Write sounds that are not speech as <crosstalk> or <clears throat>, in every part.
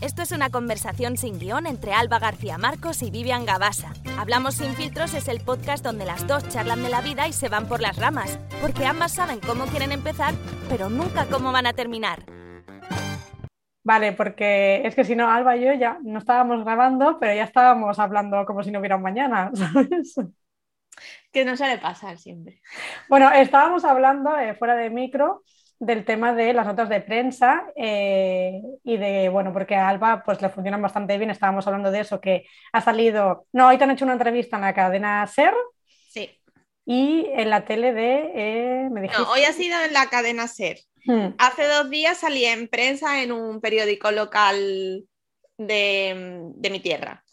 Esto es una conversación sin guion entre Alba García Marcos y Vivian Gabasa. Hablamos sin filtros es el podcast donde las dos charlan de la vida y se van por las ramas, porque ambas saben cómo quieren empezar, pero nunca cómo van a terminar. Vale, porque es que si no, Alba y yo ya no estábamos grabando, pero ya estábamos hablando como si no hubiera un mañana, <laughs> ¿sabes? Que no suele pasar siempre. Bueno, estábamos hablando eh, fuera de micro del tema de las notas de prensa eh, y de, bueno, porque a Alba pues le funcionan bastante bien, estábamos hablando de eso, que ha salido, no, hoy te han hecho una entrevista en la cadena SER. Sí. Y en la tele de, eh, me dijiste... No, hoy ha sido en la cadena SER. Hmm. Hace dos días salí en prensa en un periódico local de, de mi tierra.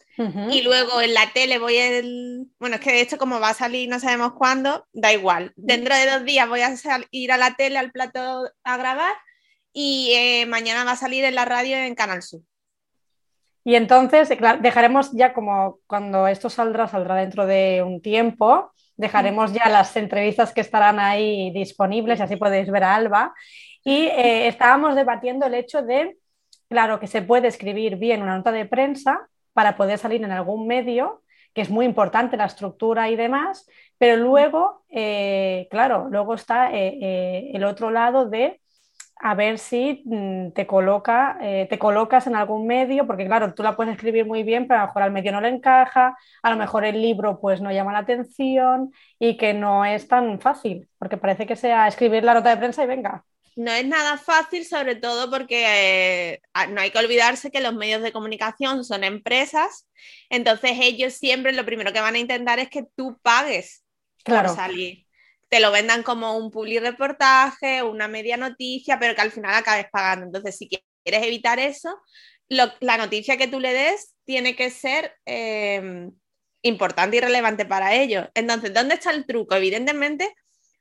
Y luego en la tele voy el... Bueno, es que de hecho como va a salir no sabemos cuándo, da igual. Dentro de dos días voy a sal- ir a la tele, al plato a grabar y eh, mañana va a salir en la radio en Canal Sur. Y entonces, claro, dejaremos ya como cuando esto saldrá, saldrá dentro de un tiempo, dejaremos ya las entrevistas que estarán ahí disponibles y así podéis ver a Alba. Y eh, estábamos debatiendo el hecho de, claro, que se puede escribir bien una nota de prensa para poder salir en algún medio, que es muy importante la estructura y demás, pero luego, eh, claro, luego está eh, eh, el otro lado de a ver si mm, te coloca, te colocas en algún medio, porque claro, tú la puedes escribir muy bien, pero a lo mejor al medio no le encaja, a lo mejor el libro pues no llama la atención y que no es tan fácil, porque parece que sea escribir la nota de prensa y venga. No es nada fácil, sobre todo porque eh, a- no hay que olvidarse que los medios de comunicación son empresas, entonces ellos siempre lo primero que van a intentar es que tú pagues Claro. por salir. Te lo vendan como un public reportaje, una media noticia, pero que al final acabes pagando. Entonces, si quieres evitar eso, lo- la noticia que tú le des tiene que ser eh, importante y relevante para ellos. Entonces, ¿dónde está el truco? Evidentemente,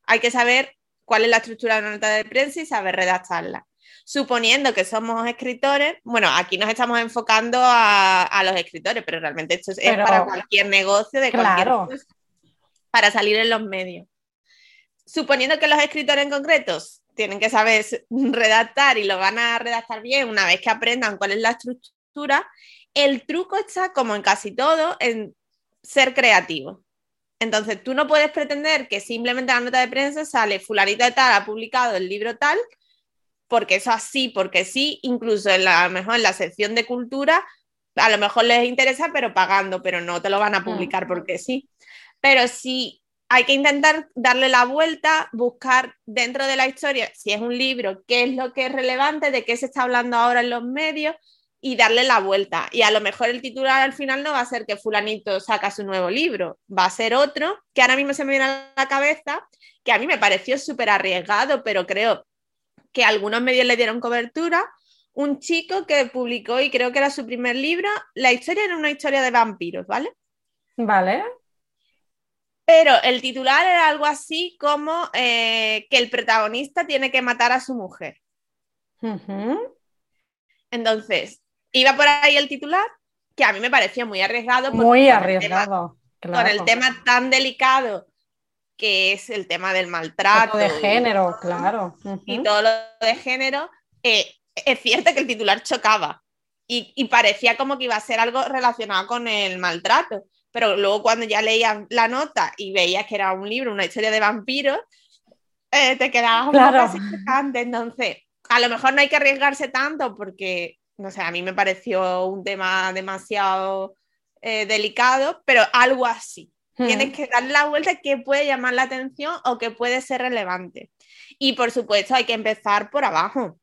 hay que saber cuál es la estructura de una nota de prensa y saber redactarla. Suponiendo que somos escritores, bueno, aquí nos estamos enfocando a, a los escritores, pero realmente esto es, para cualquier negocio de cualquier Claro. cosa, para salir en los medios. Suponiendo que los escritores en concretos tienen que saber <laughs> redactar y lo van a redactar bien una vez que aprendan cuál es la estructura, el truco está, como en casi todo, en ser creativo. Entonces, tú no puedes pretender que simplemente la nota de prensa sale fulanito de tal ha publicado el libro tal, porque eso así, porque sí, incluso en la, a lo mejor en la sección de cultura, a lo mejor les interesa, pero pagando, pero no te lo van a publicar porque sí. Pero sí hay que intentar darle la vuelta, buscar dentro de la historia, si es un libro, qué es lo que es relevante, de qué se está hablando ahora en los medios y darle la vuelta. Y a lo mejor el titular al final no va a ser que fulanito saca su nuevo libro, va a ser otro que ahora mismo se me viene a la cabeza, que a mí me pareció súper arriesgado, pero creo que algunos medios le dieron cobertura. Un chico que publicó, y creo que era su primer libro, la historia era una historia de vampiros, ¿vale? Vale. Pero el titular era algo así como eh, que el protagonista tiene que matar a su mujer. Entonces, iba por ahí el titular, que a mí me parecía muy arriesgado. Muy con el tema- arriesgado. Con claro. el tema tan delicado que es el tema del maltrato. Todo de y- género, claro. Ujú. y todo lo de género, eh, es cierto que el titular chocaba y, y parecía como que iba a ser algo relacionado con el maltrato, pero luego cuando ya leías la nota y veías que era un libro, una historia de vampiros, eh, te quedabas un Claro. poco así. Entonces, a lo mejor no hay que arriesgarse tanto porque, no sé, a mí me pareció un tema demasiado eh, delicado, pero algo así. Ujú. Tienes que darle la vuelta que puede llamar la atención o que puede ser relevante. Y por supuesto hay que empezar por abajo.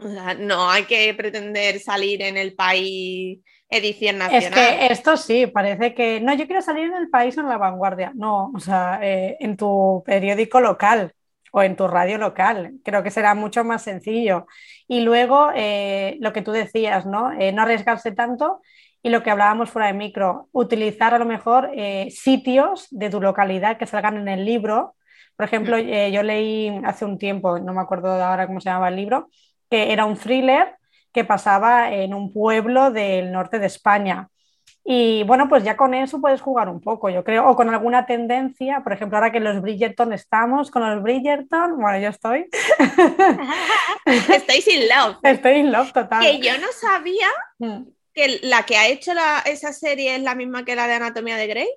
O sea, no hay que pretender salir en el país edición Es nacional. que esto sí, parece que no, yo quiero salir en el país en la vanguardia. No, o sea, eh, en tu periódico local o en tu radio local. Creo que será mucho más sencillo. Y luego eh, lo que tú decías, ¿no? Eh, no arriesgarse tanto y lo que hablábamos fuera de micro, utilizar a lo mejor eh, sitios de tu localidad que salgan en el libro. Por ejemplo, eh, yo leí hace un tiempo, no me acuerdo ahora cómo se llamaba el libro, que era un thriller que pasaba en un pueblo del norte de España. Y bueno, pues ya con eso puedes jugar un poco, yo creo, o con alguna tendencia, por ejemplo, ahora que los Bridgerton estamos, con los Bridgerton, bueno, yo estoy. Estoy sin love. <laughs> Estoy in love total. Que yo no sabía mm. que la que ha hecho esa serie es la misma que la de Anatomía de Grey.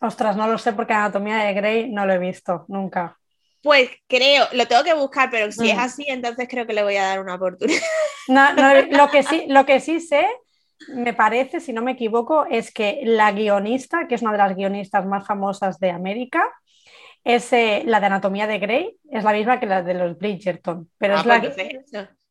Ostras, no lo sé porque Anatomía de Grey no lo he visto nunca. Pues creo, lo tengo que buscar, pero si es mm. así, entonces creo que le voy a dar una oportunidad. No, no, lo, que sí, lo que sí sé me parece, si no me equivoco, es que la guionista, que es una de las guionistas más famosas de América, es eh, la de Anatomía de Grey, es la misma que la de los Bridgerton. Pero es ah, la pues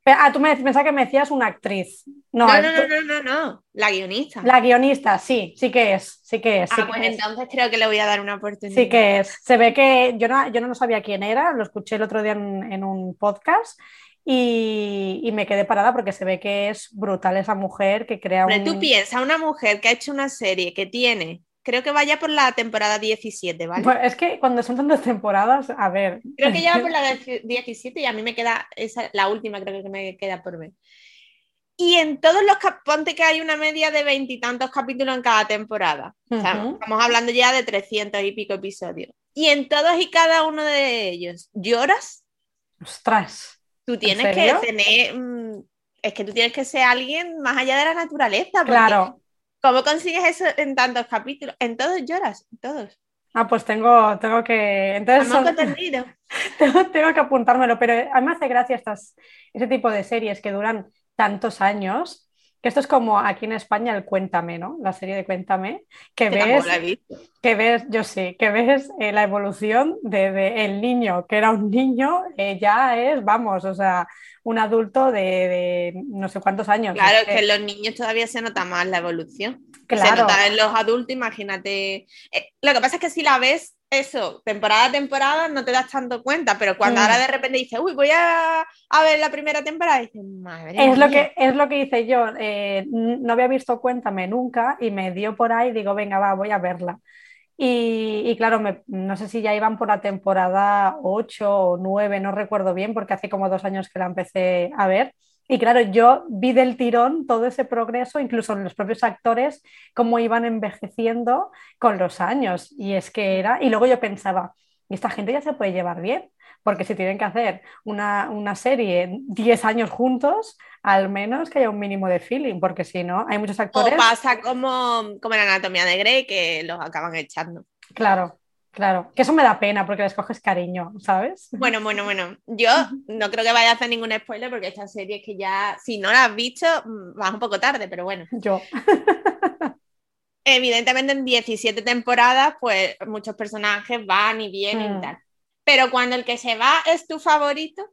Ah, tú me pensabas que me decías una actriz. No, no, no, no, no, no, la guionista. La guionista, sí, sí que es, sí que es. ah, pues entonces creo que le voy a dar una oportunidad. Sí que es. Se ve que yo no, yo no sabía quién era, lo escuché el otro día en un podcast y, me quedé parada porque se ve que es brutal esa mujer que crea Pero tú piensas, una mujer que ha hecho una serie que tiene, creo que vaya por la temporada 17, ¿vale? Pues es que cuando son tantas temporadas, a ver. Creo que ya va <laughs> por la 17 y a mí me queda, esa, la última creo que me queda por ver. Y en todos los ponte que hay una media de veintitantos capítulos en cada temporada. estamos hablando ya de 300 y pico episodios. Y en todos y cada uno de ellos, ¿lloras? Ostras. Tú tienes que tener, mm, es que tú tienes que ser alguien más allá de la naturaleza. Claro. ¿Cómo consigues eso en tantos capítulos? En todos lloras, en todos. Ah, pues tengo, tengo que. Entonces <laughs> tengo, tengo, que apuntármelo, pero a mí me hace gracia estas, ese tipo de series que duran tantos años que esto es como aquí en España el Cuéntame, ¿no? La serie de Cuéntame, que, ves, que ves, yo sé, que ves eh, la evolución de, el niño, que era un niño, eh, ya es, vamos, o sea, un adulto de, no sé cuántos años. Claro, es que... en los niños todavía se nota más la evolución. Claro. Se nota en los adultos, imagínate. Eh, lo que pasa es que si la ves eso, temporada a temporada, no te das tanto cuenta, pero cuando ahora mm. de repente dices, uy, voy a, ver la primera temporada, dices, madre es Lo que, es lo que hice yo, eh, no había visto Cuéntame nunca y me dio por ahí, digo, venga, va, voy a verla. Y, claro, no sé si ya iban por la temporada 8 o 9, no recuerdo bien, porque hace como dos años que la empecé a ver. Y claro, yo vi del tirón todo ese progreso, incluso en los propios actores, cómo iban envejeciendo con los años. Y es que era, y luego yo pensaba, esta gente ya se puede llevar bien, porque si tienen que hacer una, una serie 10 años juntos, al menos que haya un mínimo de feeling, porque si no, hay muchos actores... O pasa como, como en Anatomía de Grey, que los acaban echando. Claro, Claro, que eso me da pena porque les coges cariño, ¿sabes? Bueno, bueno, bueno. Yo no creo que vaya a hacer ningún spoiler porque esta serie es que ya, si no la has visto, mm, vas un poco tarde, pero bueno. Yo. Evidentemente en 17 temporadas, pues muchos personajes van y vienen y mm. tal. Pero cuando el que se va es tu favorito.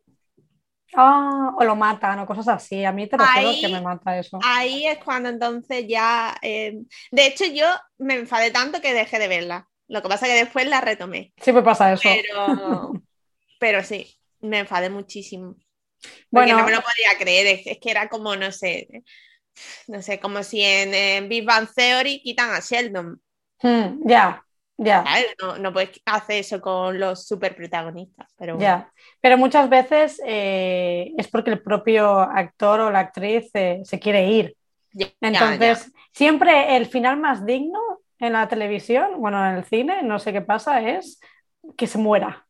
Ah, o lo matan o cosas así. A mí te refiero que me mata eso. Ahí es cuando entonces ya. Eh, de hecho, yo me enfadé tanto que dejé de verla. Lo que pasa es que después la retomé. Siempre pasa eso. <laughs> Pero, sí, me enfadé muchísimo. Porque bueno, no me lo podía creer. Es, que era como, no sé, no sé, como si en, Big Bang Theory quitan a Sheldon. Hmm, ya, ya. No, puedes hacer eso con los super protagonistas. Pero Ya, pero muchas veces eh, es porque el propio actor o la actriz eh, se quiere ir. Entonces, siempre el final más digno en la televisión, bueno, en el cine, no sé qué pasa, es que se muera.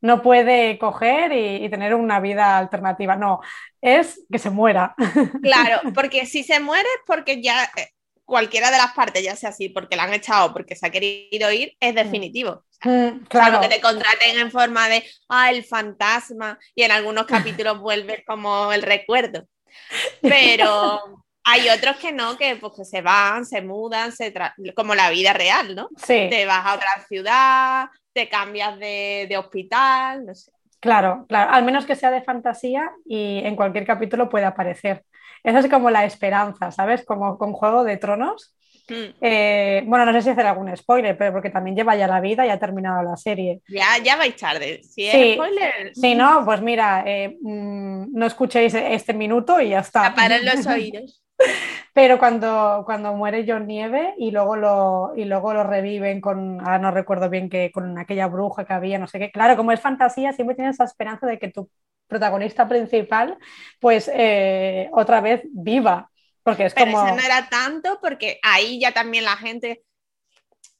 No puede coger y, tener una vida alternativa, no, es que se muera. <laughs> Claro, porque si se muere es porque ya eh, cualquiera de las partes, ya sea así, porque la han echado, porque se ha querido ir, es definitivo. Mm, claro. que te contraten en forma de, ah, el fantasma, y en algunos <laughs> capítulos vuelves como el recuerdo. Pero, hay otros que no, que pues se van, se mudan, se como la vida real, ¿no? Sí. Te vas a otra ciudad, te cambias de, hospital, no sé. Claro, claro, al menos que sea de fantasía y en cualquier capítulo puede aparecer. Eso es como la esperanza, ¿sabes? Como con Juego de Tronos. Hmm. Eh, bueno, no sé si hacer algún spoiler, pero porque también lleva ya la vida y ha terminado la serie. Ya, ya vais tarde. Si es spoiler. Si no, pues mira, eh, mm, no escuchéis este minuto y ya está. Aparen los oídos. Pero cuando, cuando muere John Nieve y luego lo, y luego lo reviven con, ahora no recuerdo bien que con aquella bruja que había, no sé qué. Claro, como es fantasía, siempre tienes esa esperanza de que tu protagonista principal, pues eh, otra vez viva. Porque es Pero como... ese no era tanto porque ahí ya también la gente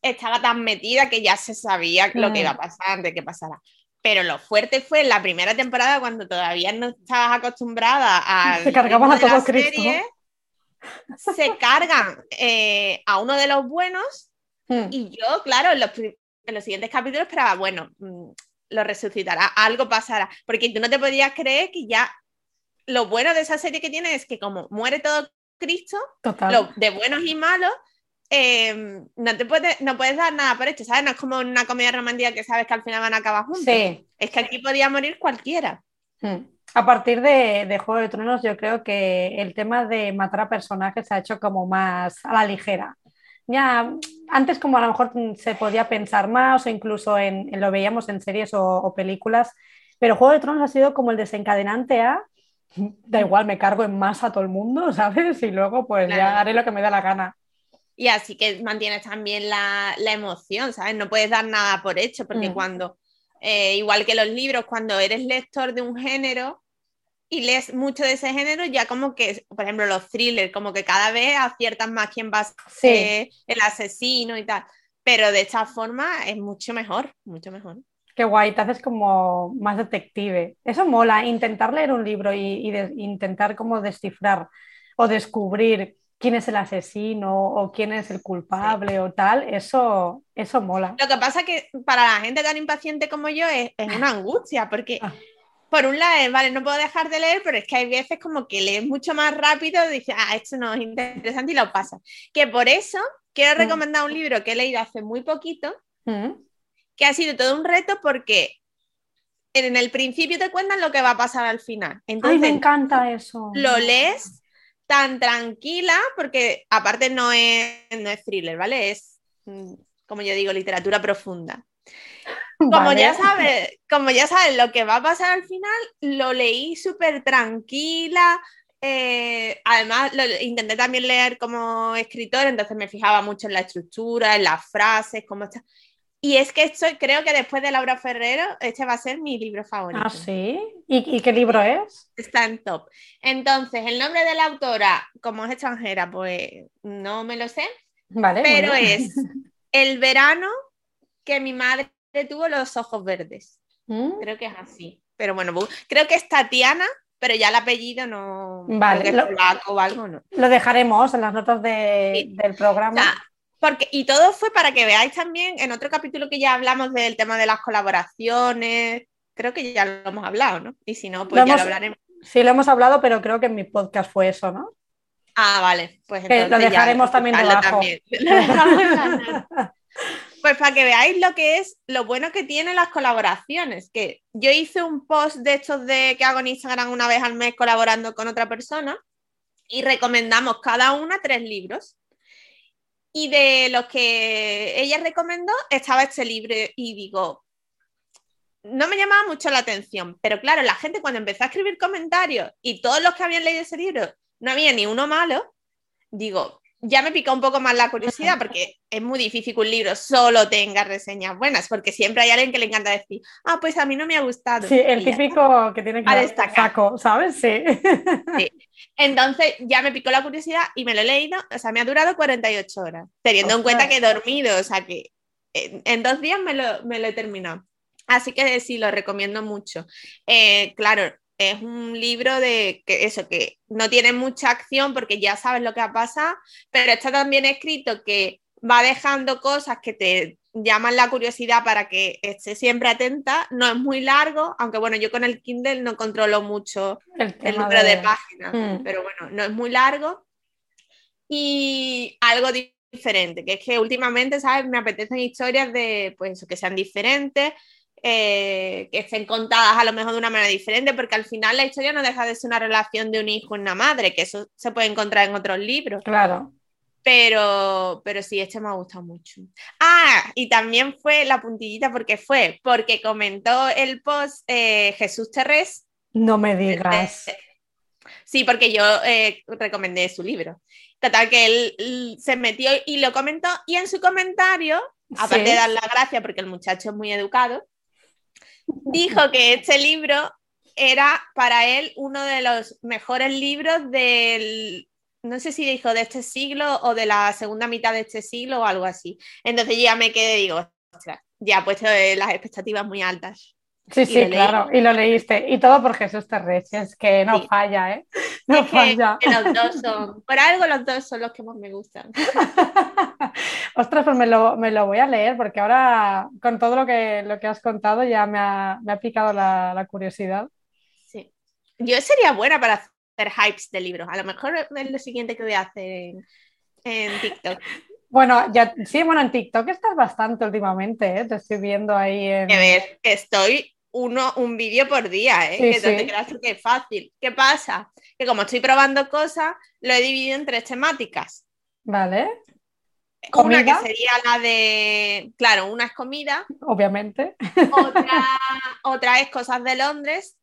estaba tan metida que ya se sabía lo que Mm. iba a pasar antes de que pasara. Pero lo fuerte fue en la primera temporada cuando todavía no estabas acostumbrada a Se cargaban a todo Cristo. Se cargan eh, a uno de los buenos Mm, y yo, claro, en los, en los siguientes capítulos esperaba, bueno, mm, lo resucitará, algo pasará, porque tú no te podías creer que ya lo bueno de esa serie que tiene es que como muere todo Cristo, Total. lo de buenos y malos, eh, no te puedes, no puedes dar nada por hecho, ¿sabes? No es como una comedia romántica que sabes que al final van a acabar juntos. Sí. Es que aquí podía morir cualquiera. Mm. A partir de, de Juego de Tronos, yo creo que el tema de matar a personajes se ha hecho como más a la ligera. Ya antes como a lo mejor se podía pensar más o incluso en, en lo veíamos en series o, o películas, pero Juego de Tronos ha sido como el desencadenante a da igual, me cargo en masa a todo el mundo, <laughs> ¿sabes? Y luego pues ya haré lo que me da la gana. Y así que mantienes también la, la emoción, ¿sabes? No puedes dar nada por hecho, porque Mm. cuando, eh, igual que los libros, cuando eres lector de un género y lees mucho de ese género, ya como que, por ejemplo, los thrillers, como que cada vez aciertas más quién va a ser Sí, el asesino y tal. Pero de esta forma es mucho mejor, mucho mejor. qué guay, te haces como más detective. Eso mola, intentar leer un libro y, y de- intentar como descifrar o descubrir quién es el asesino o quién es el culpable o tal, eso, eso mola. Lo que pasa que para la gente tan impaciente como yo es, es una angustia, porque Ah. por un lado es, vale, no puedo dejar de leer, pero es que hay veces como que lees mucho más rápido y dices, ah, esto no es interesante y lo pasas. Que por eso quiero Mm. recomendar un libro que he leído hace muy poquito, Mm. que ha sido todo un reto porque en el principio te cuentan lo que va a pasar al final. Ay, me Entonces encanta eso. lo lees tan tranquila, porque aparte no es, no es thriller, ¿vale? Es, mm, como yo digo, literatura profunda. Como Vale. ya sabes, como ya sabes lo que va a pasar al final, lo leí súper tranquila. eh, además, lo, intenté también leer como escritor, entonces me fijaba mucho en la estructura, en las frases, cómo está. Y es que estoy, creo que después de Laura Ferrero, este va a ser mi libro favorito. Ah, sí. ¿Y, y qué libro es? Está en top. Entonces, el nombre de la autora, como es extranjera, pues no me lo sé, Vale. pero es <laughs> El verano que mi madre tuvo los ojos verdes. Mm. Creo que es así. Pero bueno, bu- creo que es Tatiana, pero ya el apellido no. Vale, lo- o algo, no. Lo dejaremos en las notas de- Sí. del O programa. sea, porque, y todo fue para que veáis también en otro capítulo que ya hablamos del tema de las colaboraciones. Creo que ya lo hemos hablado, ¿no? Y si no, pues Lo ya hemos- lo hablaremos. Sí, lo hemos hablado, pero creo que en mi podcast fue eso, ¿no? Ah, vale. Pues Que lo entonces ya dejaremos también debajo. también. <laughs> Lo. <laughs> Pues para que veáis lo que es, lo bueno que tienen las colaboraciones, que yo hice un post de estos de que hago en Instagram una vez al mes colaborando con otra persona y recomendamos cada una tres libros. Y de los que ella recomendó estaba este libro y digo, no me llamaba mucho la atención, pero claro, la gente cuando empezó a escribir comentarios y todos los que habían leído ese libro, no había ni uno malo, digo, ya me pica un poco más la curiosidad porque es muy difícil que un libro solo tenga reseñas buenas, porque siempre hay alguien que le encanta decir, ah, pues a mí no me ha gustado. Sí, el típico que tiene que A destacar. saco, ¿sabes? Sí. Entonces ya me picó la curiosidad y me lo he leído, o sea, me ha durado 48 horas, teniendo en cuenta que he dormido, o sea que en, en dos días me lo, me lo he terminado. Así que sí, lo recomiendo mucho. Eh, claro, es un libro de que eso, que no tiene mucha acción porque ya sabes lo que va a pasar, pero está también escrito que va dejando cosas que te llaman la curiosidad para que estés siempre atenta. No es muy largo, aunque bueno, yo con el Kindle no controlo mucho El, el número de, de- páginas, Mm. pero bueno, no es muy largo. Y algo di- diferente, que es que últimamente, ¿sabes? Me apetecen historias de, pues, que sean diferentes, eh, que estén contadas a lo mejor de una manera diferente, porque al final la historia no deja de ser una relación de un hijo y una madre, que eso se puede encontrar en otros libros, Claro. pero, pero sí, este me ha gustado mucho. Ah, y también fue la puntillita, porque fue, porque comentó el post eh, Jesús Terrés, No me digas. Sí, porque yo eh, recomendé su libro. Total, que él, se metió y lo comentó, y en su comentario, aparte Sí. de dar la gracia, porque el muchacho es muy educado, dijo que este libro era para él uno de los mejores libros del, no sé si dijo de este siglo o de la segunda mitad de este siglo o algo así. Entonces ya me quedé, digo, ya he puesto las expectativas muy altas. Sí, sí, claro, y lo leíste. Y todo por Jesús es que no falla, ¿eh? <laughs> No falla. los dos son, por algo los dos son los que más me gustan. <laughs> Ostras, pues me lo, voy a leer porque ahora con todo lo que, lo que has contado ya me ha, me picado la, curiosidad. Sí. Yo sería buena para hacer hypes de libros. A lo mejor es lo siguiente que voy a hacer en, TikTok. Bueno, ya, sí, bueno, en TikTok estás bastante últimamente, ¿eh? te estoy viendo ahí en... A ver, estoy uno, un vídeo por día, ¿eh? que te creas que es fácil. ¿Qué pasa? Que como estoy probando cosas, lo he dividido en tres temáticas. Vale. Una que sería la de, claro, una es comida. Obviamente. Otra, <laughs> es cosas de Londres.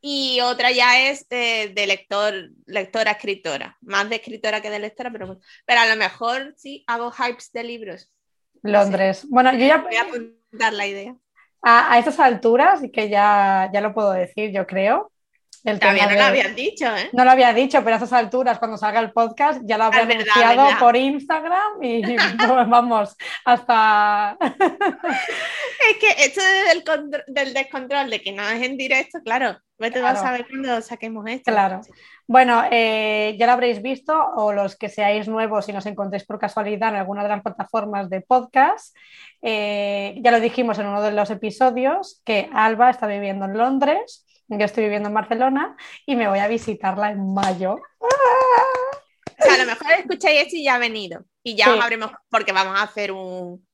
Y otra ya es de, lector, lectora, escritora. Más de escritora que de lectora, pero, pero a lo mejor sí hago hypes de libros. Londres. Bueno, yo ya... Voy a apuntar la idea a, a estas alturas, que ya, ya lo puedo decir, yo creo. El También no lo habían dicho, ¿eh? No lo había dicho, pero a esas alturas, cuando salga el podcast, ya lo habré anunciado por Instagram y <laughs> vamos, hasta. <laughs> es que esto del, del, descontrol, de que no es en directo, claro, vete vas a saber cuando saquemos esto. Claro. Bueno, eh, ya lo habréis visto, o los que seáis nuevos y nos encontréis por casualidad en alguna de las plataformas de podcast, eh, ya lo dijimos en uno de los episodios que Alba está viviendo en Londres, yo estoy viviendo en Barcelona y me voy a visitarla en mayo. O sea, a lo mejor escucháis esto y ya ha venido. Y ya os habremos, porque vamos a hacer un,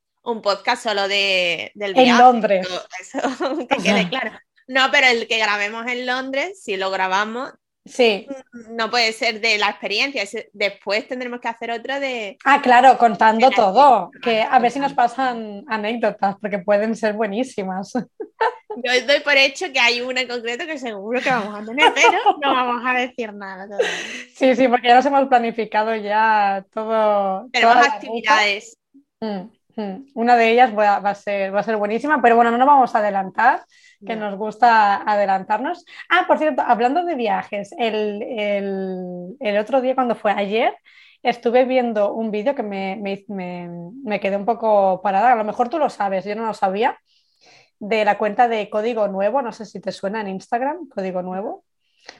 podcast solo de, del viaje. En Londres. Eso, <laughs> que quede <laughs> claro. No, pero el que grabemos en Londres, si lo grabamos, Sí. No puede ser de la experiencia, después tendremos que hacer otro de... Ah, claro, contando todo, que a ver si nos pasan anécdotas, porque pueden ser buenísimas. Yo doy por hecho que hay una en concreto que seguro que vamos a tener, pero no vamos a decir nada todavía. Sí, sí, porque ya nos hemos planificado ya todo. Tenemos actividades. Mm, mm. Una de ellas va, a ser, va a ser buenísima, pero bueno, no nos vamos a adelantar que nos gusta adelantarnos. Ah, por cierto, hablando de viajes, el, otro día cuando fue ayer, estuve viendo un vídeo que me, me, quedé un poco parada, a lo mejor tú lo sabes, yo no lo sabía, de la cuenta de Código Nuevo, no sé si te suena en Instagram, Código Nuevo.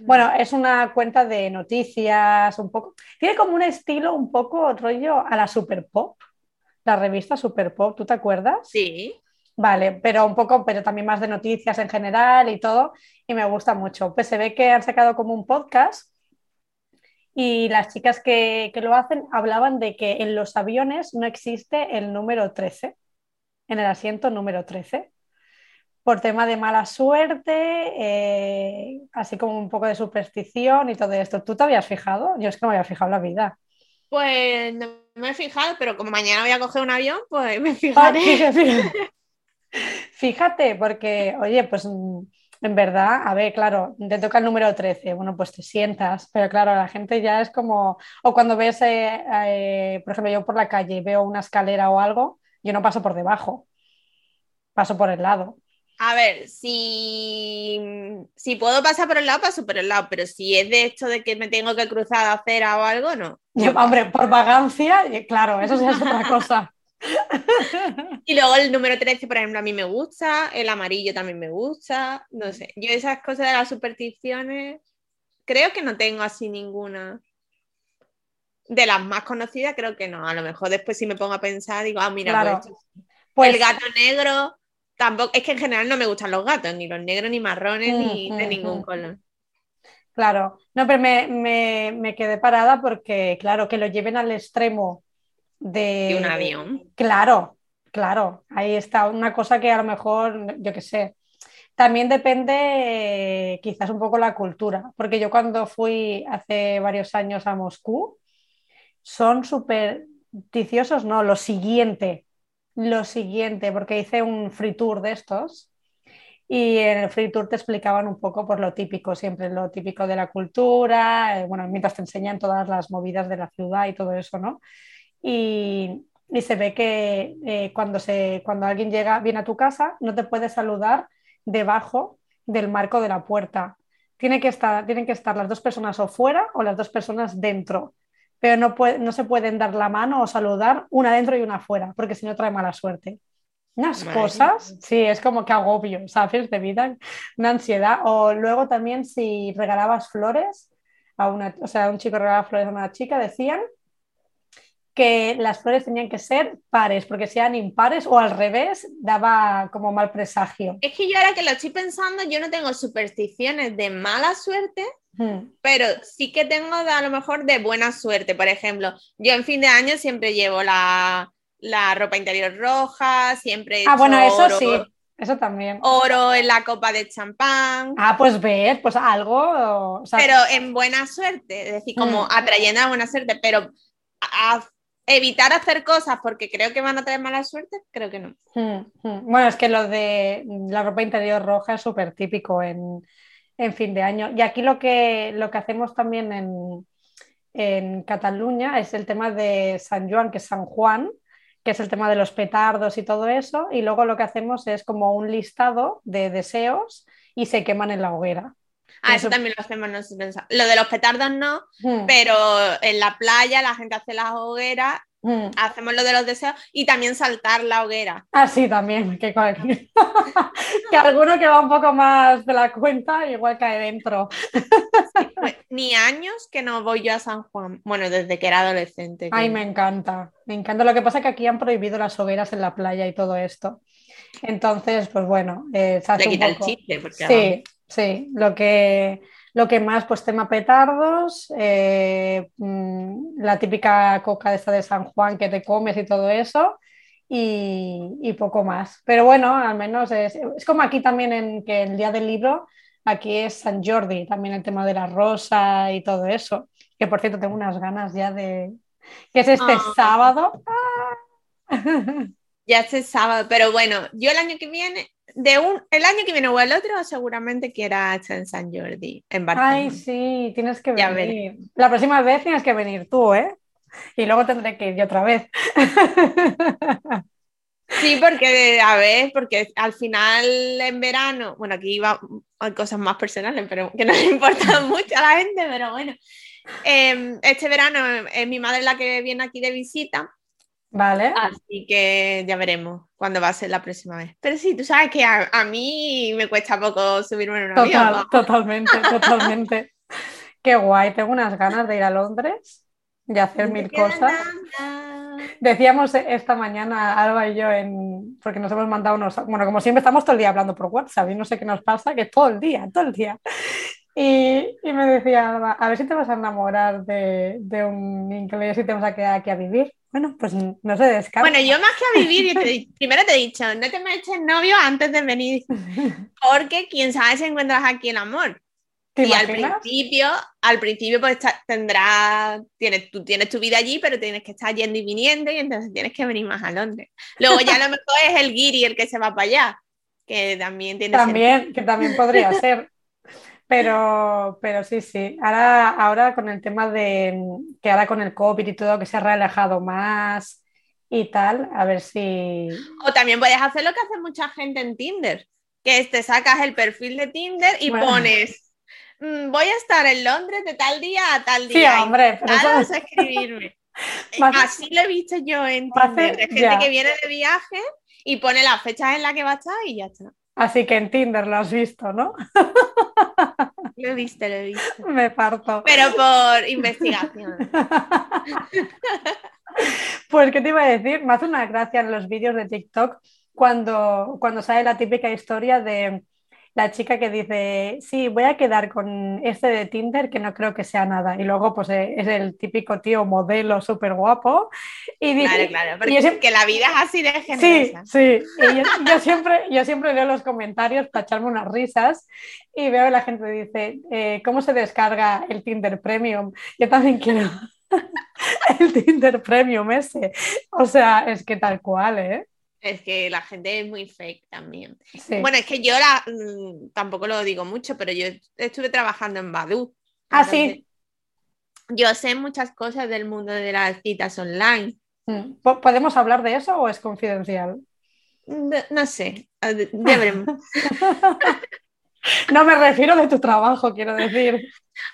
Bueno, es una cuenta de noticias, un poco, tiene como un estilo un poco rollo a la Super Pop, la revista Super Pop, ¿tú te acuerdas? Sí. Vale, pero un poco, pero también más de noticias en general y todo, y me gusta mucho. Pues se ve que han sacado como un podcast y las chicas que, lo hacen hablaban de que en los aviones no existe el número 13, en el asiento número 13, por tema de mala suerte, eh, así como un poco de superstición y todo esto. ¿Tú te habías fijado? Yo es que no me había fijado en la vida. Pues no me he fijado, pero como mañana voy a coger un avión, pues me fijaré. <laughs> Fíjate, porque, oye, pues mm, en verdad, a ver, claro, te toca el número 13, bueno, pues te sientas, pero claro, la gente ya es como, o cuando ves, eh, eh, por ejemplo, yo por la calle veo una escalera o algo, yo no paso por debajo, paso por el lado. A ver, si, si puedo pasar por el lado, paso por el lado, pero si es de esto de que me tengo que cruzar a acera o algo, no. <laughs> hombre, por vagancia, claro, eso sí es otra cosa. <laughs> y luego el número 13, por ejemplo, a mí me gusta, el amarillo también me gusta, no sé, yo esas cosas de las supersticiones, creo que no tengo así ninguna. De las más conocidas, creo que no. A lo mejor después si me pongo a pensar, digo, ah, mira, pues, pues, el gato negro, tampoco, es que en general no me gustan los gatos, ni los negros, ni marrones, ni de ningún color. Claro, no, pero me, me, quedé parada porque, claro, que lo lleven al extremo de, un avión. Claro, claro, ahí está una cosa que a lo mejor, yo qué sé, también depende quizás un poco la cultura, porque yo cuando fui hace varios años a Moscú, son supersticiosos, no, lo siguiente, lo siguiente, porque hice un free tour de estos y en el free tour te explicaban un poco por lo típico, siempre lo típico de la cultura, eh, bueno, mientras te enseñan todas las movidas de la ciudad y todo eso, ¿no? Y, se ve que eh, cuando, se, cuando alguien llega, viene a tu casa, no te puede saludar debajo del marco de la puerta. tiene que estar, tienen que estar las dos personas o fuera o las dos personas dentro. Pero no, no se pueden dar la mano o saludar una dentro y una fuera, porque si no trae mala suerte. Unas cosas, sí, es como que agobio, ¿sabes? De vida, una ansiedad. O luego también si regalabas flores a una, o sea, un chico regalaba flores a una chica, decían que las flores tenían que ser pares, porque si eran impares o al revés, daba como mal presagio. Es que yo ahora que lo estoy pensando, yo no tengo supersticiones de mala suerte, hmm. pero sí que tengo a lo mejor de buena suerte. Por ejemplo, yo en fin de año siempre llevo la, ropa interior roja, siempre... ah, bueno, eso sí. Eso también. Oro en la copa de champán. Ah, pues ves, pues algo. pero en buena suerte, es decir, como hmm. atrayendo a buena suerte, pero a, evitar hacer cosas porque creo que van a tener mala suerte, creo que no. Hmm, hmm. Bueno, es que lo de la ropa interior roja es súper típico en, fin de año. Y aquí lo que, lo que hacemos también en, en Cataluña es el tema de San Juan, que es San Juan, que es el tema de los petardos y todo eso. Y luego lo que hacemos es como un listado de deseos y se queman en la hoguera. Ah, eso, también lo hacemos nosotros. Lo de los petardos no, hmm. pero en la playa la gente hace las hogueras, hmm. hacemos lo de los deseos y también saltar la hoguera. Ah, sí, también. Que, <laughs> que alguno que va un poco más de la cuenta, igual cae dentro. Pues, ni años que no voy yo a San Juan. Bueno, desde que era adolescente. Ay, me encanta. Me encanta. Lo que pasa es que aquí han prohibido las hogueras en la playa y todo esto. Entonces, pues bueno, eh, se hace quita el chiste. Porque sí, Sí, lo que, lo que más, pues tema petardos, eh, mm, la típica coca de esta de San Juan que te comes y todo eso, y, poco más. Pero bueno, al menos es, como aquí también en que el día del libro, aquí es San Jordi, también el tema de la rosa y todo eso, que por cierto tengo unas ganas ya de... que es este ah. sábado. Ya es el sábado, pero bueno, yo el año que viene de un, el año que viene o el otro, seguramente quiera estar en San Jordi, en Barcelona. Ay, sí, tienes que venir. La próxima vez tienes que venir tú, ¿eh? Y luego tendré que ir yo otra vez. <laughs> Sí, porque, a ver, porque al final en verano, bueno, aquí iba, hay cosas más personales, pero que no le importan <laughs> mucho a la gente, pero bueno. Em, este verano es mi madre la que viene aquí de visita Vale. Así que ya veremos cuándo va a ser la próxima vez. Pero sí, tú sabes que a, mí me cuesta poco subirme en un avión. Totalmente, <laughs> totalmente. Qué guay, tengo unas ganas de ir a Londres y hacer mil cosas. Decíamos esta mañana, Alba y yo, en, porque nos hemos mandado unos, bueno, como siempre estamos todo el día hablando por WhatsApp y no sé qué nos pasa, que todo el día, todo el día. Y, y me decía, a ver si te vas a enamorar de, de un inglés y te vas a quedar aquí a vivir. Bueno, pues no se descarta. Bueno, yo más que a vivir, <laughs> primero te he dicho, no te me eches novio antes de venir, porque quién sabe si encuentras aquí el amor. Y al principio, al principio pues tendrás, tienes, tú tienes tu vida allí, pero tienes que estar yendo y viniendo y entonces tienes que venir más a Londres. Luego ya a lo mejor es el guiri el que se va para allá, que también tiene... También, que también podría ser. Pero, pero sí, sí. Ahora, ahora con el tema de que ahora con el COVID y todo, que se ha relajado más y tal, a ver si. O también puedes hacer lo que hace mucha gente en Tinder, que te sacas el perfil de Tinder y pones. Mm, voy a estar en Londres de tal día a tal día. Sí, hombre, pero eso... escribirme. <laughs> Así lo he visto yo en Tinder, de gente que viene de viaje y pone las fechas en las que va a estar y ya está. Así que en Tinder lo has visto, ¿no? <laughs> Lo he visto, lo he visto. Me parto. Pero por investigación. <laughs> Pues, ¿qué te iba a decir? Me hace una gracia en los vídeos de TikTok cuando, cuando sale la típica historia de la chica que dice, sí, voy a quedar con este de Tinder que no creo que sea nada. Y luego, pues eh, es el típico tío modelo súper guapo. Y dice, claro, claro, porque que la vida es así de generosa. Sí, sí. Y yo, siempre, yo siempre leo los comentarios para echarme unas risas y veo a la gente dice, eh, ¿cómo se descarga el Tinder Premium? Yo también quiero <laughs> el Tinder Premium ese. O sea, es que tal cual, ¿eh? Es que la gente es muy fake también. Bueno, es que yo la, mm, tampoco lo digo mucho, pero yo estuve trabajando en Badu. Ah, sí. Yo sé muchas cosas del mundo de las citas online. Mm. ¿Podemos hablar de eso o es confidencial? No, sé, ya veremos. <laughs> No me refiero de tu trabajo, quiero decir.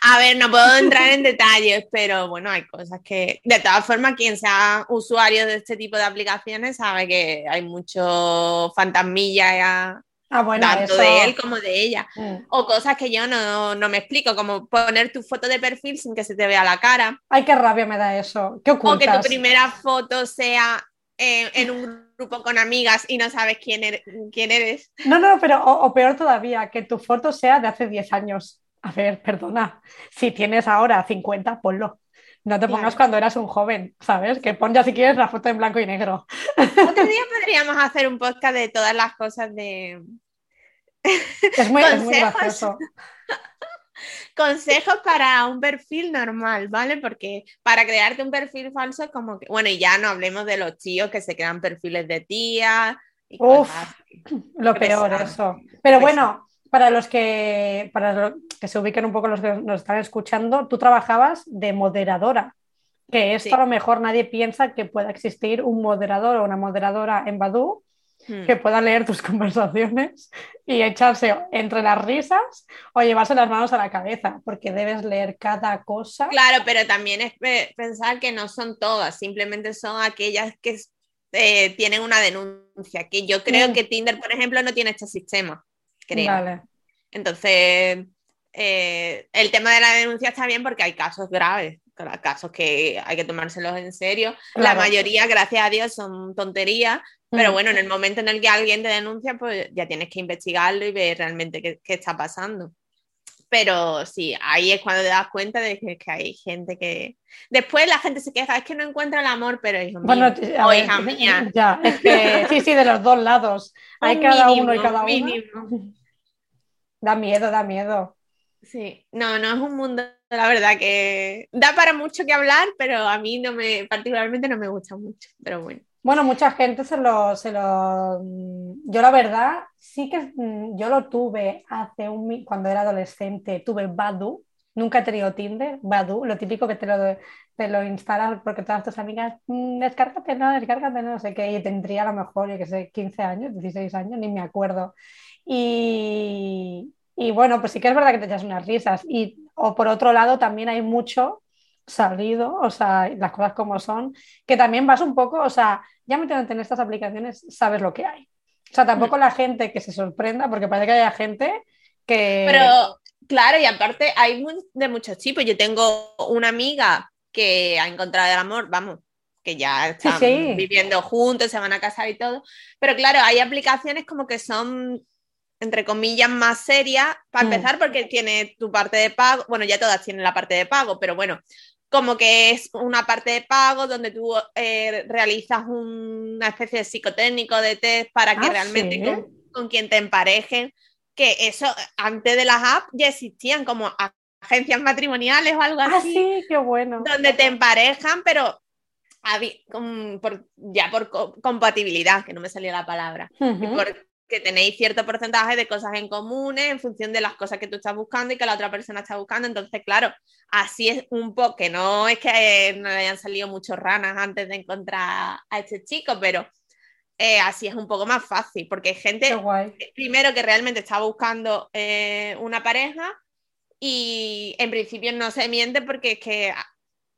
A ver, no puedo entrar en detalles, pero bueno, hay cosas que, de todas formas, quien sea usuario de este tipo de aplicaciones sabe que hay mucho fantasmilla ah, bueno, tanto de él como de ella. Mm. O cosas que yo no, no me explico, como poner tu foto de perfil sin que se te vea la cara. Ay, qué rabia me da eso. ¿Qué O que ocultas? tu primera foto sea eh, en un grupo con amigas y no sabes quién eres. Quién eres. No, no, pero o, o peor todavía, que tu foto sea de hace 10 años. A ver, perdona, si tienes ahora 50, ponlo. No te pongas Claro. cuando eras un joven, ¿sabes? Que pon ya si quieres la foto en blanco y negro. Otro día <laughs> podríamos hacer un podcast de todas las cosas de Es muy, es muy gracioso. <laughs> <laughs> consejos para un perfil normal, ¿vale? Porque para crearte un perfil falso es como que, bueno, y ya no hablemos de los tíos que se crean perfiles de tía y Uf. <clears throat> Lo peor, eso. Pero Qué bueno, para los que, para que se ubiquen un poco los que nos están escuchando, tú trabajabas de moderadora, que esto Sí. a lo mejor nadie piensa que pueda existir un moderador o una moderadora en Badoo Hmm. que pueda leer tus <laughs> conversaciones y echarse entre las risas o llevarse las manos a la cabeza, porque debes leer cada cosa. Claro, pero también es pe- pensar que no son todas, simplemente son aquellas que eh, tienen una denuncia, que yo creo Mm. que Tinder, por ejemplo, no tiene este sistema, creo. Vale. Entonces, eh, el tema de la denuncia está bien porque hay casos graves, casos que hay que tomárselos en serio. La Claro. mayoría, gracias a Dios, son tonterías, pero bueno, en el momento en el que alguien te denuncia, pues ya tienes que investigarlo y ver realmente qué, qué está pasando. Pero sí, ahí es cuando te das cuenta de que, que hay gente que... Después la gente se queja, es que no encuentra el amor, pero hijo mío, Bueno, o ver, hija mía, ya, es que <laughs> sí, sí, de los dos lados. Hay un cada mínimo, uno y cada un uno. <laughs> Da miedo, da miedo. Sí, no, no es un mundo, la verdad, que da para mucho que hablar, pero a mí no me, particularmente no me gusta mucho, pero bueno. Bueno, mucha gente se lo, se lo... Yo la verdad, sí que mm, yo lo tuve hace un... Cuando era adolescente, tuve Badoo. Nunca he tenido Tinder, Badoo, lo típico que te lo, te lo instalas porque todas tus amigas, "Mm, descárgate, no, descárgate, no sé qué, y tendría a lo mejor, yo que sé, 15 años, 16 años, ni me acuerdo. Y, y bueno, pues sí que es verdad que te echas unas risas. Y, o por otro lado, también hay mucho salido, o sea, las cosas como son, que también vas un poco, o sea, ya metiéndote en estas aplicaciones, sabes lo que hay. O sea, tampoco la gente que se sorprenda, porque parece que haya gente que... Pero claro, y aparte hay de muchos tipos. Yo tengo una amiga que ha encontrado el amor, vamos, que ya están sí. viviendo juntos, se van a casar y todo. Pero claro, hay aplicaciones como que son, entre comillas, más serias, para Mm. empezar, porque tiene tu parte de pago. Bueno, ya todas tienen la parte de pago, pero bueno, como que es una parte de pago donde tú eh, realizas una especie de psicotécnico de test para que Ah, realmente ¿sí? con, con quien te emparejen, que eso antes de las apps ya existían como agencias matrimoniales o algo Ah, así, sí, qué bueno. donde te emparejan, pero con- por- ya por co- compatibilidad, que no me salía la palabra y Ujú. Porque tenéis cierto porcentaje de cosas en comunes en función de las cosas que tú estás buscando y que la otra persona está buscando. Entonces, claro, así es un poco, que no es que eh, no le hayan salido muchos ranas antes de encontrar a este chico, pero eh, así es un poco más fácil, porque hay gente, primero, que realmente está buscando eh, una pareja y en principio no se miente porque es que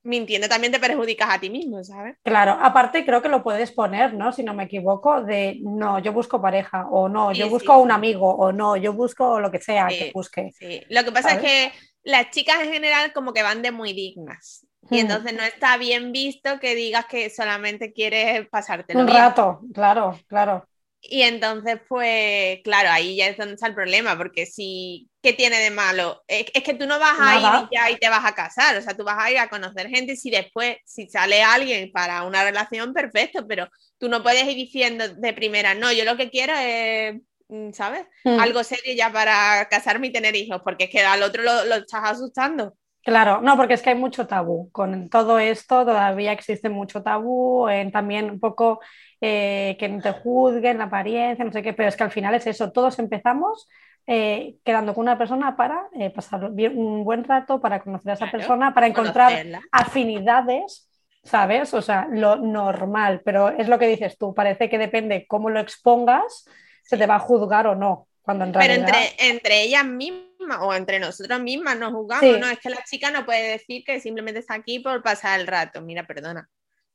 mintiendo también te perjudicas a ti mismo, ¿sabes? Claro, aparte creo que lo puedes poner, ¿no? Si no me equivoco, de no, yo busco pareja, o no, yo sí, busco un sí. amigo, o no, yo busco lo que sea que busque. Sí, lo que pasa ¿Sabes? es que las chicas en general como que van de muy dignas. Y Mm. entonces no está bien visto que digas que solamente quieres pasártelo Un bien. rato, claro, claro. Y entonces, pues, claro, ahí ya es donde está el problema, porque si, ¿qué tiene de malo? Es, es que tú no vas a Nada. ir y ya y te vas a casar, o sea, tú vas a ir a conocer gente y si después, si sale alguien para una relación, perfecto, pero tú no puedes ir diciendo de primera, no, yo lo que quiero es, mm, ¿sabes? Mm. Algo serio ya para casarme y tener hijos, porque es que al otro lo, lo estás asustando. Claro, no, porque es que hay mucho tabú. Con todo esto todavía existe mucho tabú, en también un poco eh, que no te juzguen la apariencia, no sé qué, pero es que al final es eso, todos empezamos eh, quedando con una persona para eh, pasar bien- un buen rato, para conocer a esa Claro, persona, para encontrar conocerla. afinidades, ¿sabes? O sea, lo normal, pero es lo que dices tú, parece que depende cómo lo expongas, se te va a juzgar o no. Cuando en Pero entre, entre ellas mismas o entre nosotros mismas nos jugamos, Sí. ¿no? Es que la chica no puede decir que simplemente está aquí por pasar el rato. Mira, perdona.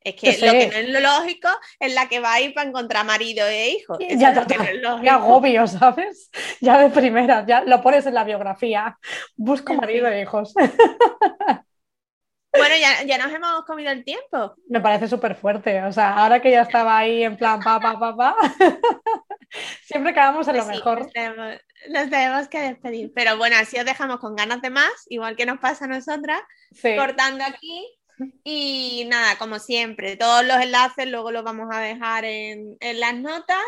Es Que lo que no es lo lógico es la que va a ir para encontrar marido e hijo. Eso Ya, es que no es agobio, ¿sabes? Ya de primera, ya lo pones en la biografía. Busco marido e hijos. Bueno, ya, ya nos hemos comido el tiempo. Me parece súper fuerte. O sea, ahora que ya estaba ahí en plan pa, pa, pa, pa, <laughs> siempre quedamos en lo Pues sí, mejor. Nos tenemos, nos tenemos que despedir. Pero bueno, así os dejamos con ganas de más, igual que nos pasa a nosotras, Sí. cortando aquí. Y nada, como siempre, todos los enlaces luego los vamos a dejar en, en las notas.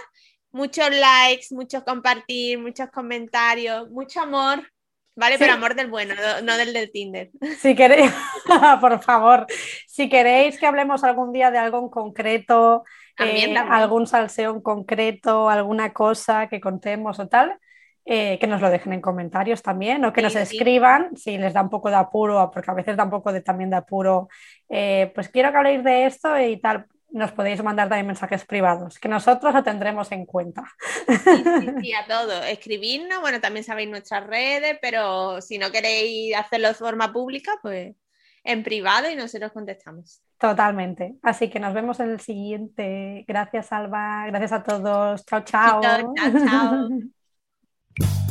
Muchos likes, muchos compartir, muchos comentarios, mucho amor, ¿vale? Sí. Pero amor del bueno, no, del del Tinder. Si queréis, <laughs> por favor, si queréis que hablemos algún día de algo en concreto, eh, algún salseo en concreto, alguna cosa que contemos o tal, eh, que nos lo dejen en comentarios también o que Sí, nos sí. escriban si les da un poco de apuro, porque a veces da un poco de, también de apuro, eh, pues quiero que habléis de esto y tal. Nos podéis mandar también mensajes privados, que nosotros lo tendremos en cuenta. Sí, sí, sí, <laughs> a todo. Escribirnos, bueno, también sabéis nuestras redes, pero si no queréis hacerlo de forma pública, pues en privado y nosotros contestamos. Totalmente. Así que nos vemos en el siguiente. Gracias, Alba. Gracias a todos. Chao, chao. Chao, chao. <laughs> Thank you.